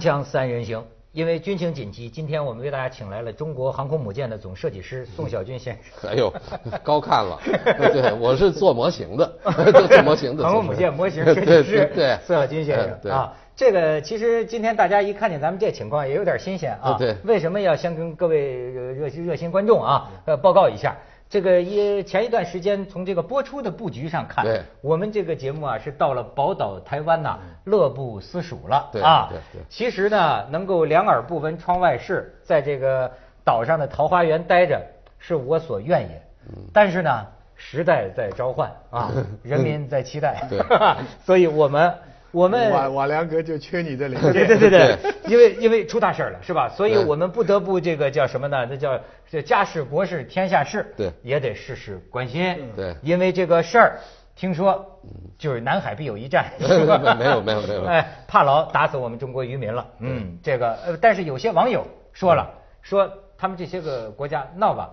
锵锵三人行，因为军情紧急，今天我们为大家请来了中国航空母舰的总设计师宋小军先生。哎呦，高看了，对，我是做模型的，做模型的。航空母舰模型设计师，对，宋小军先生啊。这个其实今天大家一看见咱们这情况，也有点新鲜啊。对。为什么要先跟各位热热心观众啊，呃，报告一下？这个一前一段时间，从这个播出的布局上看，我们这个节目啊是到了宝岛台湾呐，乐不思蜀了啊。对对。其实呢，能够两耳不闻窗外事，在这个岛上的桃花源待着，是我所愿也。嗯。但是呢，时代在召唤啊，人民在期待。对。所以我们。我们瓦瓦良格就缺你这里。对对对对，因为因为出大事了，是吧？所以我们不得不这个叫什么呢？那叫这家事国事天下事，对，也得事事关心。对，因为这个事儿，听说就是南海必有一战，没有没有没有，哎，帕劳打死我们中国渔民了。嗯，这个呃，但是有些网友说了，说他们这些个国家闹吧。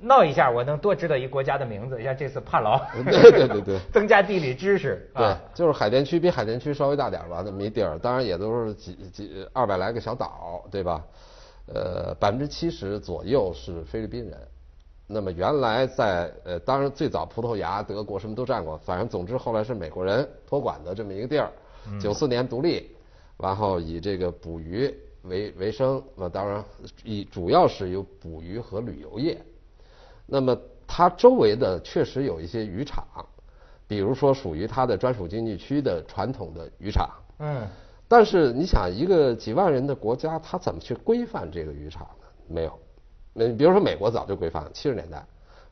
闹一下，我能多知道一国家的名字，像这次帕劳，对对对对，增加地理知识。对，就是海淀区比海淀区稍微大点吧，那么一地儿，当然也都是几几二百来个小岛，对吧？呃，百分之七十左右是菲律宾人。那么原来在呃，当然最早葡萄牙、德国什么都占过，反正总之后来是美国人托管的这么一个地儿。九四年独立，然后以这个捕鱼为为生，那当然以主要是有捕鱼和旅游业。那么它周围的确实有一些渔场，比如说属于它的专属经济区的传统的渔场。嗯。但是你想，一个几万人的国家，它怎么去规范这个渔场呢？没有。那比如说美国早就规范了，七十年代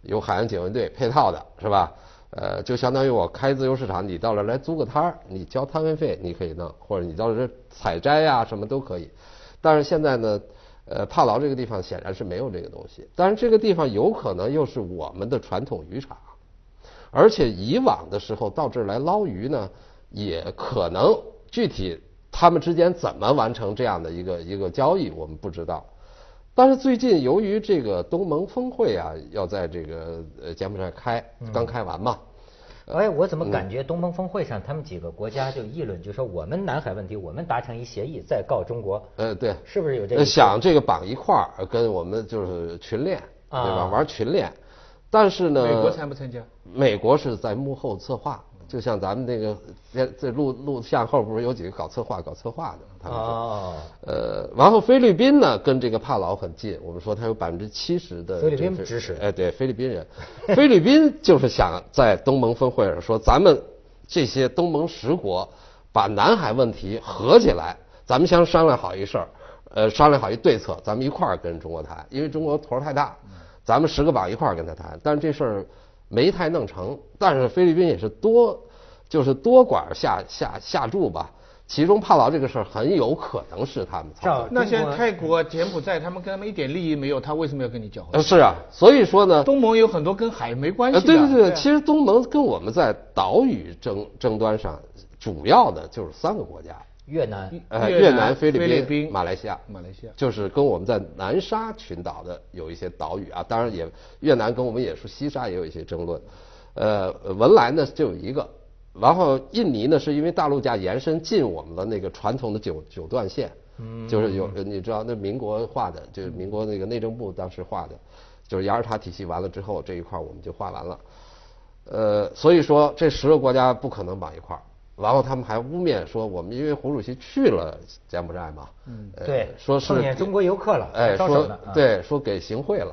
有海岸警卫队配套的，是吧？呃，就相当于我开自由市场，你到这来租个摊儿，你交摊位费，你可以弄，或者你到这采摘呀，什么都可以。但是现在呢？呃，帕劳这个地方显然是没有这个东西，但是这个地方有可能又是我们的传统渔场，而且以往的时候到这儿来捞鱼呢，也可能具体他们之间怎么完成这样的一个一个交易，我们不知道。但是最近由于这个东盟峰会啊，要在这个呃柬埔寨开，刚开完嘛。哎，我怎么感觉东盟峰会上他们几个国家就议论，就说我们南海问题，我们达成一协议再告中国。呃，对，是不是有这个？想这个绑一块儿，跟我们就是群练，对吧？玩群练。但是呢，美国参不参加？美国是在幕后策划。就像咱们那个在在录录像后不是有几个搞策划搞策划的，他们说，呃，然后菲律宾呢跟这个帕劳很近，我们说他有百分之七十的菲律宾支持，哎，对，菲律宾人，菲律宾就是想在东盟峰会上说，咱们这些东盟十国把南海问题合起来，咱们先商量好一事儿，呃，商量好一对策，咱们一块儿跟中国谈，因为中国头儿太大，咱们十个绑一块儿跟他谈，但是这事儿。没太弄成，但是菲律宾也是多，就是多管下下下注吧。其中帕劳这个事儿很有可能是他们操作。那像泰国、柬埔寨，他们跟他们一点利益没有，他为什么要跟你交呃，是啊，所以说呢，东盟有很多跟海没关系的。对对对，其实东盟跟我们在岛屿争争端上，主要的就是三个国家。越南，呃，越南、菲律宾、马来西亚，马来西亚就是跟我们在南沙群岛的有一些岛屿啊，当然也越南跟我们也是西沙也有一些争论。呃，文莱呢就有一个，然后印尼呢是因为大陆架延伸进我们的那个传统的九九段线，嗯，就是有你知道那民国画的，就是民国那个内政部当时画的，就是雅尔塔体系完了之后这一块我们就画完了。呃，所以说这十个国家不可能绑一块儿。然后他们还污蔑说我们因为胡主席去了柬埔寨嘛，嗯，对，说是碰见中国游客了，哎，说对，说给行贿了，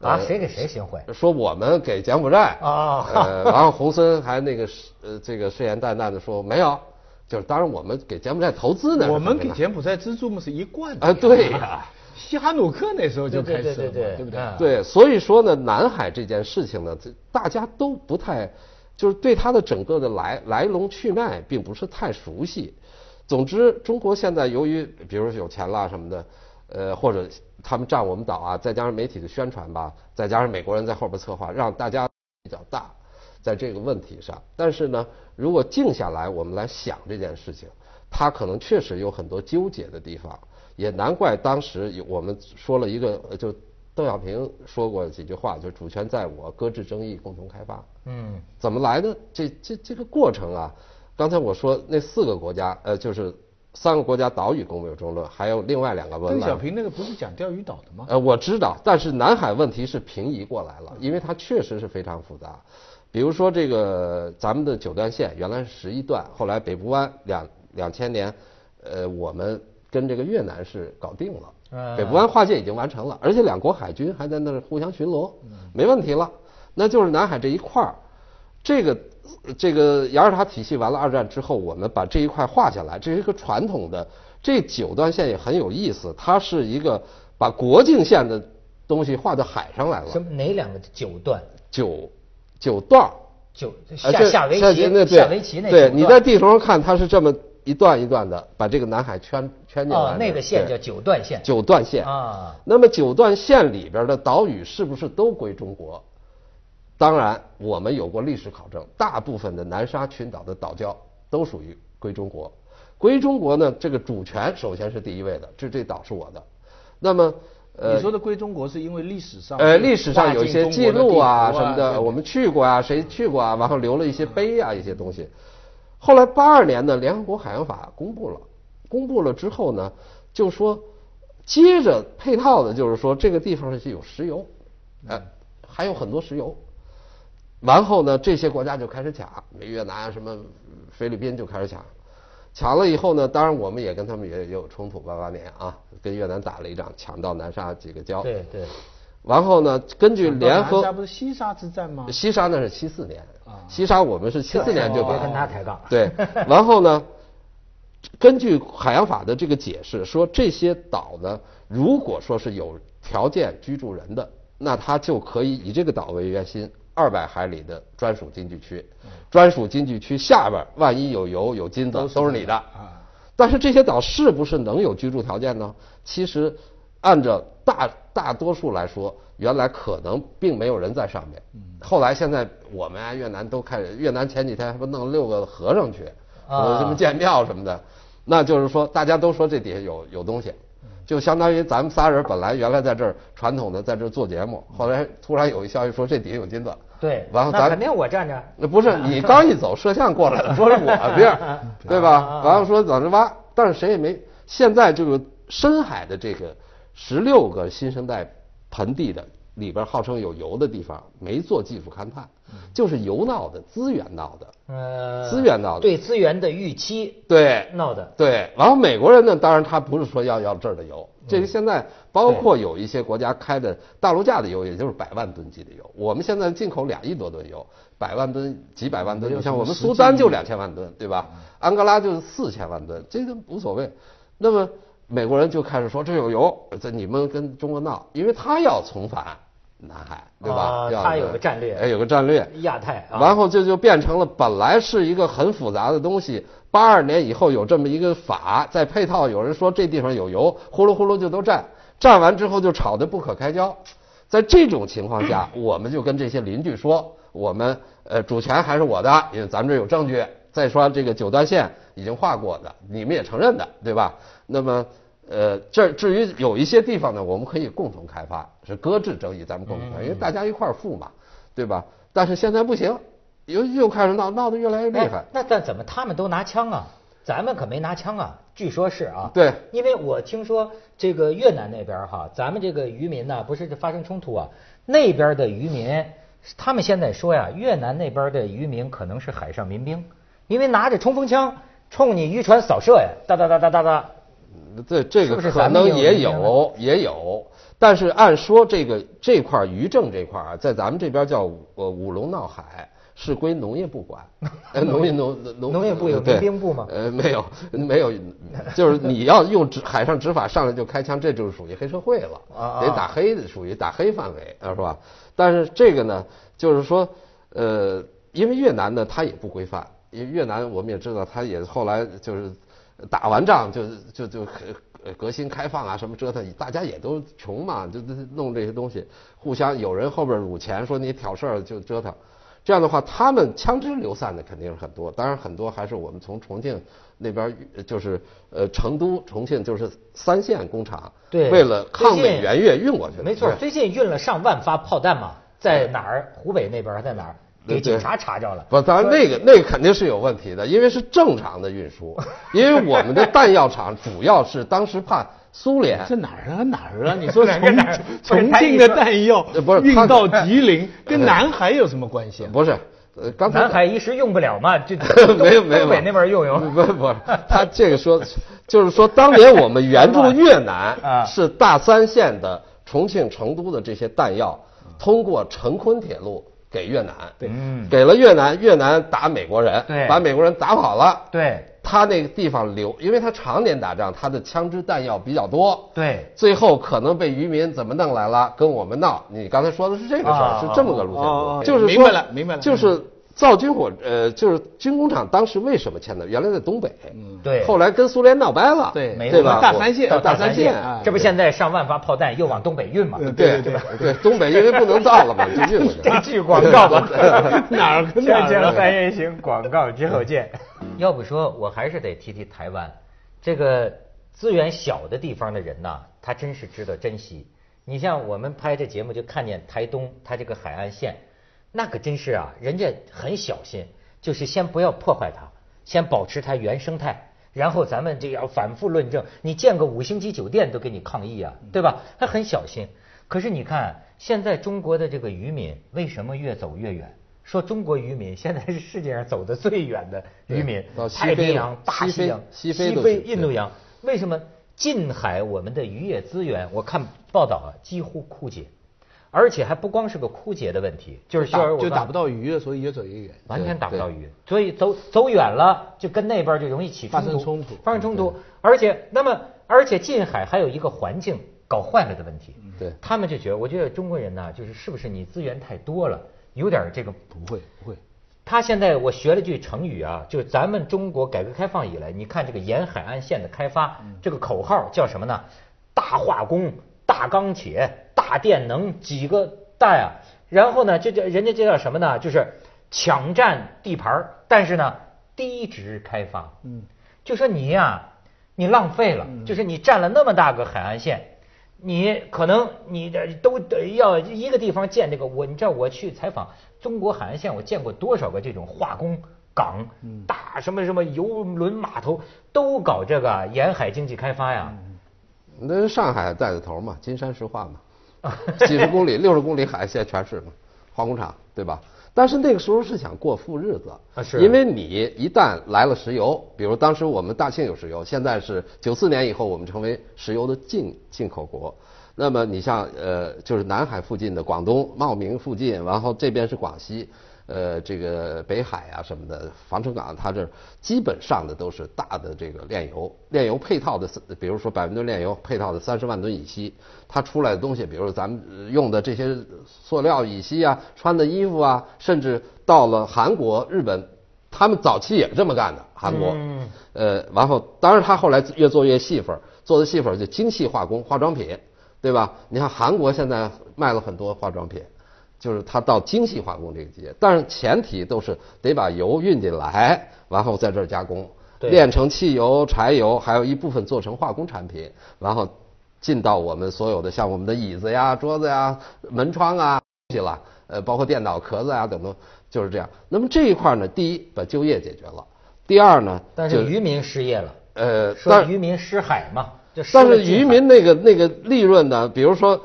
啊，谁给谁行贿？说我们给柬埔寨啊，呃，然后洪森还那个呃这个誓言淡淡的说没有，就是当然我们给柬埔寨投资呢，我们给柬埔寨资助嘛是一贯的啊，对呀，西 哈努克那时候就开始了，对对对不对？对，所以说呢，南海这件事情呢，这大家都不太。就是对它的整个的来来龙去脉并不是太熟悉。总之，中国现在由于比如说有钱了什么的，呃，或者他们占我们岛啊，再加上媒体的宣传吧，再加上美国人在后边策划，让大家比较大，在这个问题上。但是呢，如果静下来，我们来想这件事情，它可能确实有很多纠结的地方，也难怪当时有我们说了一个就。邓小平说过几句话，就是主权在我，搁置争议，共同开发。嗯，怎么来的？这这这个过程啊，刚才我说那四个国家，呃，就是三个国家岛屿公有中论，还有另外两个文邓小平那个不是讲钓鱼岛的吗？呃，我知道，但是南海问题是平移过来了，因为它确实是非常复杂。比如说这个咱们的九段线原来是十一段，后来北部湾两两千年，呃，我们跟这个越南是搞定了，北部湾划界已经完成了，而且两国海军还在那儿互相巡逻，没问题了。那就是南海这一块儿，这个这个雅尔塔体系完了，二战之后我们把这一块划下来，这是一个传统的。这九段线也很有意思，它是一个把国境线的东西划到海上来了。什么哪两个九段？九。九段九下下围棋那下围棋那对，你在地图上看，它是这么一段一段的，把这个南海圈圈进来。哦，那个线叫九段线。九段线啊。那么九段线里边的岛屿是不是都归中国？当然，我们有过历史考证，大部分的南沙群岛的岛礁都属于归中国。归中国呢，这个主权首先是第一位的，这这岛是我的。那么。呃你说的归中国是因为历史上呃历史上有一些记录啊什么的，我们去过啊，谁去过啊，然后留了一些碑啊一些东西。后来八二年呢，联合国海洋法公布了，公布了之后呢，就说接着配套的就是说这个地方是有石油，哎，还有很多石油。然后呢，这些国家就开始抢，越南什么菲律宾就开始抢。抢了以后呢，当然我们也跟他们也有冲突。八八年啊，跟越南打了一仗，抢到南沙几个礁。对对。完后呢，根据联合，南沙不是西沙之战吗？西沙那是七四年，西沙我们是七四年就别跟他抬杠。对。然后呢，根据海洋法的这个解释，说这些岛呢，如果说是有条件居住人的，那他就可以以这个岛为圆心。二百海里的专属经济区，专属经济区下边万一有油有金子都是你的。但是这些岛是不是能有居住条件呢？其实按照大大多数来说，原来可能并没有人在上面。后来现在我们啊越南都开始，越南前几天还不弄六个和尚去，什么建庙什么的，那就是说大家都说这底下有有东西。就相当于咱们仨人本来原来在这儿传统的在这儿做节目，后来突然有一消息说这底下有金子，对，完后咱肯定我站着，那不是 你刚一走，摄像过来了，说是我边，对吧？完了说在这挖，但是谁也没。现在这个深海的这个十六个新生代盆地的。里边号称有油的地方没做技术勘探，就是油闹的，资源闹的，呃，资源闹的，对资源的预期，对闹的，对。然后美国人呢，当然他不是说要要这儿的油，这个现在包括有一些国家开的大陆架的油，也就是百万吨级的油。我们现在进口两亿多吨油，百万吨、几百万吨，你像我们苏丹就两千万吨，对吧？安哥拉就是四千万吨，这个无所谓。那么美国人就开始说这有油，这你们跟中国闹，因为他要重返。南海对吧？他有个战略，哎，有个战略，亚太。然后这就变成了本来是一个很复杂的东西。八二年以后有这么一个法，再配套有人说这地方有油，呼噜呼噜就都占，占完之后就吵得不可开交。在这种情况下，我们就跟这些邻居说，我们呃主权还是我的，因为咱们这有证据。再说这个九段线已经画过的，你们也承认的，对吧？那么。呃，这至于有一些地方呢，我们可以共同开发，是搁置争议，咱们共同开发，因为大家一块儿富嘛，对吧？但是现在不行，又又开始闹，闹得越来越厉害。那但怎么他们都拿枪啊？咱们可没拿枪啊？据说是啊。对。因为我听说这个越南那边哈，咱们这个渔民呢，不是发生冲突啊，那边的渔民，他们现在说呀，越南那边的渔民可能是海上民兵，因为拿着冲锋枪冲你渔船扫射呀，哒哒哒哒哒哒。这这个可能也有也有，但是按说这个这块渔政这块啊，在咱们这边叫呃五龙闹海，是归农业部管。农业农农农业部有民兵部吗？呃，没有没有，就是你要用执海上执法上来就开枪，这就是属于黑社会了，得打黑的，属于打黑范围，是吧？但是这个呢，就是说呃，因为越南呢，它也不规范，因为越南我们也知道，它也后来就是。打完仗就就就革革新开放啊，什么折腾，大家也都穷嘛，就弄这些东西，互相有人后边掳钱，说你挑事儿就折腾，这样的话，他们枪支流散的肯定是很多，当然很多还是我们从重庆那边，就是呃成都、重庆就是三线工厂，对，为了抗美援越运过去的。没错，最近运了上万发炮弹嘛，在哪儿？湖北那边在哪儿？给警察查着了。不，当然那个那个肯定是有问题的，因为是正常的运输，因为我们的弹药厂主要是当时怕苏联。这哪儿啊哪儿啊？你说 重重庆的弹药不是运到吉林，跟南海有什么关系？不是。呃，刚才南海一时用不了嘛，就没有没有东北那边用用。不不，他这个说就是说，当年我们援助越南啊，是大三线的重庆、成都的这些弹药，通过成昆铁路给越南，对，给了越南，越南打美国人，对，把美国人打跑了，对，他那个地方留，因为他常年打仗，他的枪支弹药比较多，对，最后可能被渔民怎么弄来了，跟我们闹。你刚才说的是这个事儿，是这么个路线图，就是明白了，明白了，就是。造军火，呃，就是军工厂，当时为什么迁的？原来在东北，嗯对，后来跟苏联闹掰了，对，对吧？大三线，大三线，这不现在上万发炮弹又往东北运嘛？对对对，东北因为不能造了嘛，就运过去。这句广告吧，哪儿？见了三人行，广告之后见。要不说，我还是得提提台湾，这个资源小的地方的人呐，他真是值得珍惜。你像我们拍这节目，就看见台东，它这个海岸线。那可真是啊，人家很小心，就是先不要破坏它，先保持它原生态，然后咱们就要反复论证。你建个五星级酒店都给你抗议啊，对吧？他很小心。可是你看，现在中国的这个渔民为什么越走越远？说中国渔民现在是世界上走的最远的渔民，太平洋、大西洋、西非、印度洋，为什么近海我们的渔业资源？我看报道啊，几乎枯竭。而且还不光是个枯竭的问题，就是就打不到鱼，所以越走越远，完全打不到鱼，所以走走远了，就跟那边就容易起发生冲突，发生冲突。而且，那么而且近海还有一个环境搞坏了的问题，对，他们就觉得，我觉得中国人呢，就是是不是你资源太多了，有点这个不会不会。他现在我学了句成语啊，就是咱们中国改革开放以来，你看这个沿海岸线的开发，这个口号叫什么呢？大化工。大钢铁、大电能几个大呀？然后呢，这叫人家这叫什么呢？就是抢占地盘但是呢，低值开发。嗯，就说你呀，你浪费了，就是你占了那么大个海岸线，你可能你的都得要一个地方建这个。我你知道我去采访中国海岸线，我见过多少个这种化工港、大什么什么游轮码头，都搞这个沿海经济开发呀。那上海带的头嘛，金山石化嘛，几十公里、六十公里海岸线全是嘛，化工厂对吧？但是那个时候是想过富日子，啊是，因为你一旦来了石油，比如当时我们大庆有石油，现在是九四年以后我们成为石油的进进口国，那么你像呃就是南海附近的广东茂名附近，然后这边是广西。呃，这个北海啊什么的，防城港，它这基本上的都是大的这个炼油，炼油配套的，比如说百分吨炼油配套的三十万吨乙烯，它出来的东西，比如咱们用的这些塑料乙烯啊，穿的衣服啊，甚至到了韩国、日本，他们早期也这么干的。韩国，呃，然后当然他后来越做越细分，做的细分就精细化工化妆品，对吧？你看韩国现在卖了很多化妆品。就是它到精细化工这个阶但是前提都是得把油运进来，然后在这儿加工，炼成汽油、柴油，还有一部分做成化工产品，然后进到我们所有的像我们的椅子呀、桌子呀、门窗啊东西了，呃，包括电脑壳子啊等等，就是这样。那么这一块呢，第一把就业解决了，第二呢，但是渔民失业了，呃，说渔民失海嘛，就但是渔民那个那个利润呢，比如说。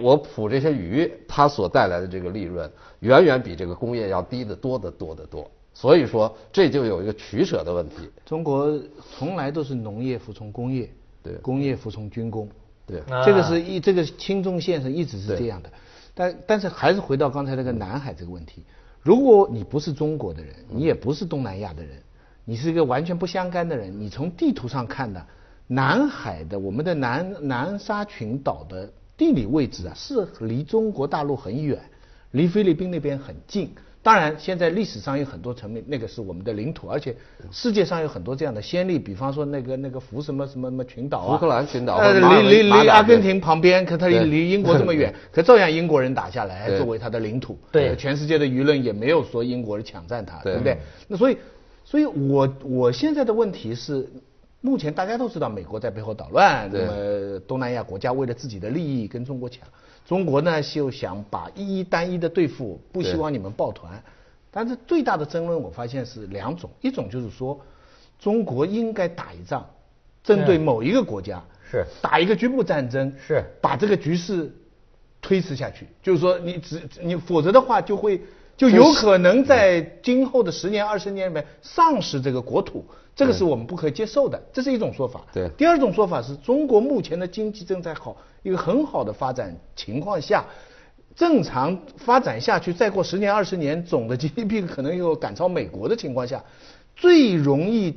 我捕这些鱼，它所带来的这个利润，远远比这个工业要低得多得多得多。所以说，这就有一个取舍的问题。中国从来都是农业服从工业，对，工业服从军工，对，这个是一这个轻重线是一直是这样的。但但是还是回到刚才那个南海这个问题，如果你不是中国的人，你也不是东南亚的人，你是一个完全不相干的人，你从地图上看呢南海的我们的南南沙群岛的。地理位置啊，是离中国大陆很远，离菲律宾那边很近。当然，现在历史上有很多层面，那个是我们的领土，而且世界上有很多这样的先例，比方说那个那个福什么什么什么群岛啊，福克兰群岛，呃，离离离阿根廷旁边，可它离英国这么远，可照样英国人打下来作为它的领土。对，全世界的舆论也没有说英国人抢占它，对不对？那所以，所以我我现在的问题是。目前大家都知道，美国在背后捣乱。那么东南亚国家为了自己的利益跟中国抢，中国呢就想把一一单一的对付，不希望你们抱团。但是最大的争论我发现是两种，一种就是说中国应该打一仗，针对某一个国家是。打一个局部战争，是。把这个局势推迟下去，就是说你只你否则的话就会就有可能在今后的十年二十年里面丧失这个国土，这个是我们不可接受的，这是一种说法。对第二种说法是中国目前的经济正在好一个很好的发展情况下。正常发展下去，再过十年二十年，总的 GDP 可能又赶超美国的情况下，最容易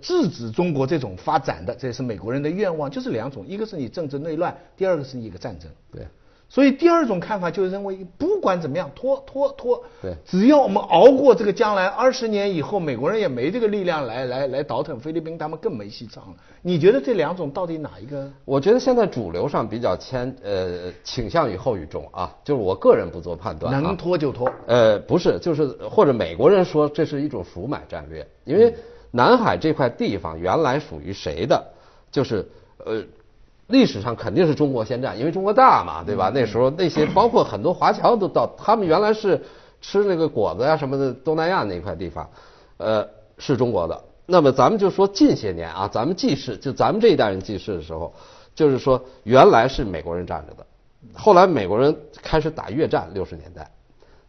制止中国这种发展的，这也是美国人的愿望，就是两种，一个是你政治内乱，第二个是你一个战争。对。所以第二种看法就是认为，不管怎么样，拖拖拖，对，只要我们熬过这个将来二十年以后，美国人也没这个力量来来来倒腾菲律宾，他们更没戏唱了。你觉得这两种到底哪一个？我觉得现在主流上比较偏呃倾向于后一种啊，就是我个人不做判断，能拖就拖。呃，不是，就是或者美国人说这是一种赎买战略，因为南海这块地方原来属于谁的？就是呃。历史上肯定是中国先占，因为中国大嘛，对吧？那时候那些 包括很多华侨都到，他们原来是吃那个果子呀什么的，东南亚那块地方，呃，是中国的。那么咱们就说近些年啊，咱们记事，就咱们这一代人记事的时候，就是说原来是美国人占着的，后来美国人开始打越战，六十年代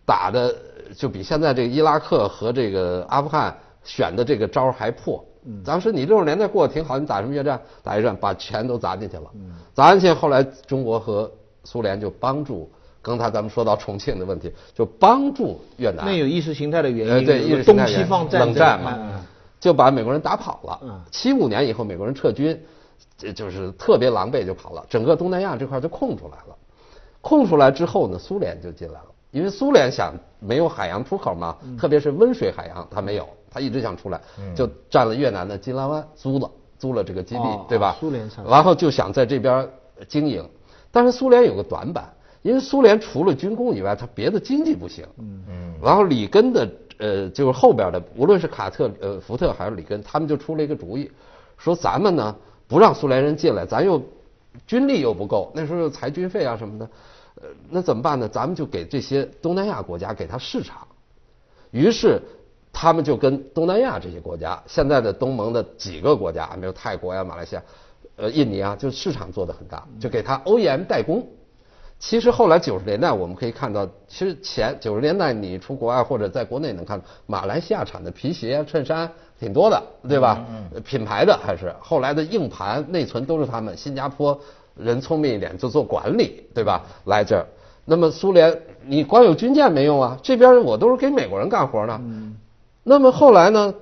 打的就比现在这个伊拉克和这个阿富汗选的这个招还破。当时你六十年代过得挺好，你打什么越战？打越战，把钱都砸进去了。砸进去，后来中国和苏联就帮助，刚才咱们说到重庆的问题，就帮助越南。那有意识形态的原因，对，意识形态东西方冷战嘛，就把美国人打跑了。七五年以后，美国人撤军，这就是特别狼狈就跑了，整个东南亚这块就空出来了。空出来之后呢，苏联就进来了，因为苏联想没有海洋出口嘛，特别是温水海洋，它没有。他一直想出来，就占了越南的金兰湾，租了租了这个基地，对吧？苏联然后就想在这边经营，但是苏联有个短板，因为苏联除了军工以外，它别的经济不行。嗯嗯。然后里根的呃，就是后边的，无论是卡特、呃福特还是里根，他们就出了一个主意，说咱们呢不让苏联人进来，咱又军力又不够，那时候又裁军费啊什么的，呃，那怎么办呢？咱们就给这些东南亚国家给他市场，于是。他们就跟东南亚这些国家，现在的东盟的几个国家，比如泰国呀、马来西亚、呃、印尼啊，就市场做得很大，就给他 OEM 代工。其实后来九十年代我们可以看到，其实前九十年代你出国外或者在国内能看，马来西亚产的皮鞋、衬衫挺多的，对吧？品牌的还是后来的硬盘、内存都是他们。新加坡人聪明一点，就做管理，对吧？来这儿，那么苏联你光有军舰没用啊，这边我都是给美国人干活呢。那么后来呢，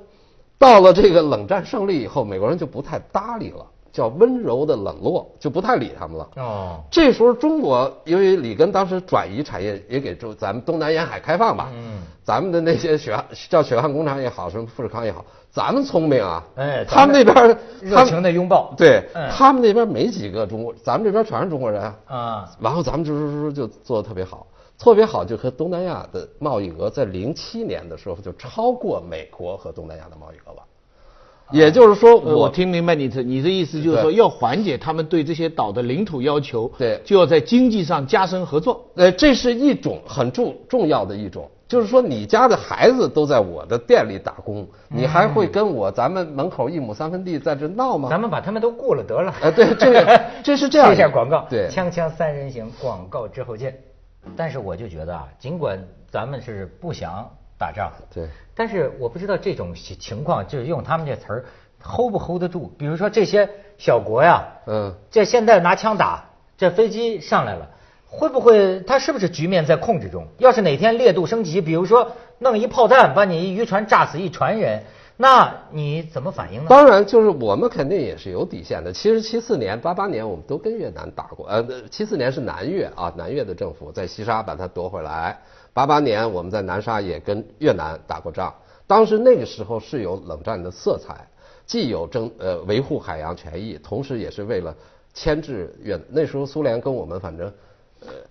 到了这个冷战胜利以后，美国人就不太搭理了，叫温柔的冷落，就不太理他们了。哦，这时候中国因为里根当时转移产业，也给中咱们东南沿海开放吧。嗯，咱们的那些血汗叫血汗工厂也好，什么富士康也好，咱们聪明啊。哎，他们那边热情的拥抱。对，他们那边没几个中国，咱们这边全是中国人啊。然后咱们就就做的特别好。特别好，就和东南亚的贸易额在零七年的时候就超过美国和东南亚的贸易额了。也就是说，我听明白你的你的意思，就是说要缓解他们对这些岛的领土要求，对，就要在经济上加深合作。呃，这是一种很重重要的一种，就是说你家的孩子都在我的店里打工，你还会跟我咱们门口一亩三分地在这闹吗？咱们把他们都雇了得了。呃，对，这个这是这样。接下广告，对，锵锵三人行，广告之后见。但是我就觉得啊，尽管咱们是不想打仗，对，但是我不知道这种情况，就是用他们这词儿，hold 不 hold 得住？比如说这些小国呀，嗯，这现在拿枪打，这飞机上来了，会不会他是不是局面在控制中？要是哪天烈度升级，比如说弄一炮弹把你一渔船炸死一船人。那你怎么反应呢？当然，就是我们肯定也是有底线的。其实七四年、八八年我们都跟越南打过，呃，七四年是南越啊，南越的政府在西沙把它夺回来。八八年我们在南沙也跟越南打过仗，当时那个时候是有冷战的色彩，既有争呃维护海洋权益，同时也是为了牵制越南。那时候苏联跟我们反正。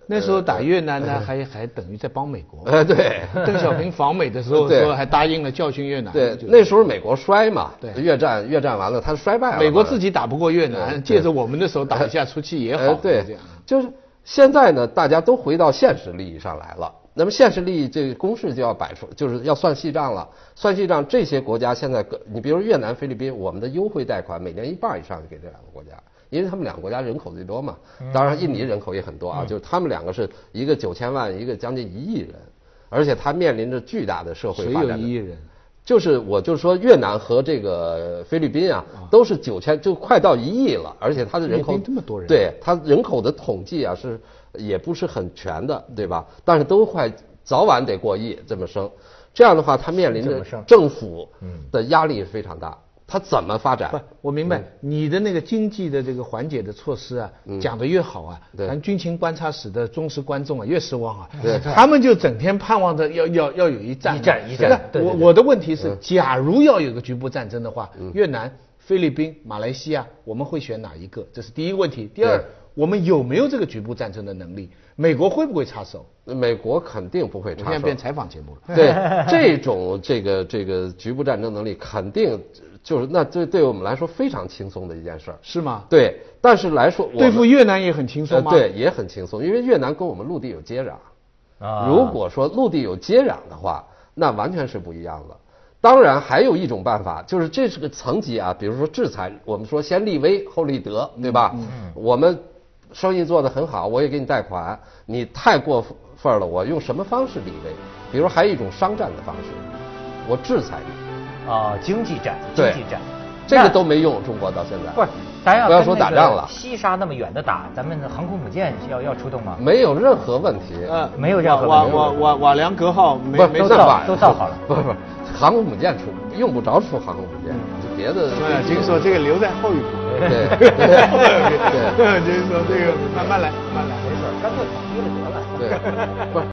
那时候打越南呢，还还等于在帮美国。呃，对，邓小平访美的时候 说还答应了教训越南。对，那时候美国衰嘛，对，越战越战完了，他衰败了。美国自己打不过越南，借着我们的手打一下出气也好。对，就是现在呢，大家都回到现实利益上来了。那么现实利益这个公式就要摆出，就是要算细账了。算细账，这些国家现在，你比如越南、菲律宾，我们的优惠贷款每年一半以上就给这两个国家，因为他们两个国家人口最多嘛。当然，印尼人口也很多啊，就是他们两个是一个九千万，一个将近一亿人，而且他面临着巨大的社会发展。谁有一亿人？就是我就是说越南和这个菲律宾啊，都是九千，就快到一亿了，而且它的人口这么多人，对它人口的统计啊是也不是很全的，对吧？但是都快早晚得过亿这么生，这样的话它面临着政府的压力非常大。它怎么发展？不，我明白你的那个经济的这个缓解的措施啊，讲的越好啊，咱军情观察室的忠实观众啊越失望啊。对，他们就整天盼望着要要要有一战一战一战。我我的问题是，假如要有个局部战争的话，越南、菲律宾、马来西亚，我们会选哪一个？这是第一个问题。第二，我们有没有这个局部战争的能力？美国会不会插手？美国肯定不会插手。现在变采访节目了。对，这种这个这个局部战争能力肯定。就是那对对我们来说非常轻松的一件事儿，是吗？对，但是来说对付越南也很轻松吗？对，也很轻松，因为越南跟我们陆地有接壤。啊，如果说陆地有接壤的话，那完全是不一样的。当然，还有一种办法，就是这是个层级啊，比如说制裁，我们说先立威后立德，对吧？嗯嗯。我们生意做得很好，我也给你贷款，你太过分了，我用什么方式立威？比如还有一种商战的方式，我制裁你。啊，经济战，经济战，这个都没用，中国到现在。不是，咱要不要说打仗了，西沙那么远的打，咱们航空母舰要要出动吗？没有任何问题，呃，没有任何问题。瓦瓦瓦瓦良格号没没都造都造好了，不不，航空母舰出用不着出航空母舰，别的。金说这个留在后一步，对。对。对，金说这个慢慢来，慢慢来，没事，干脆跑低了得了，对，不是。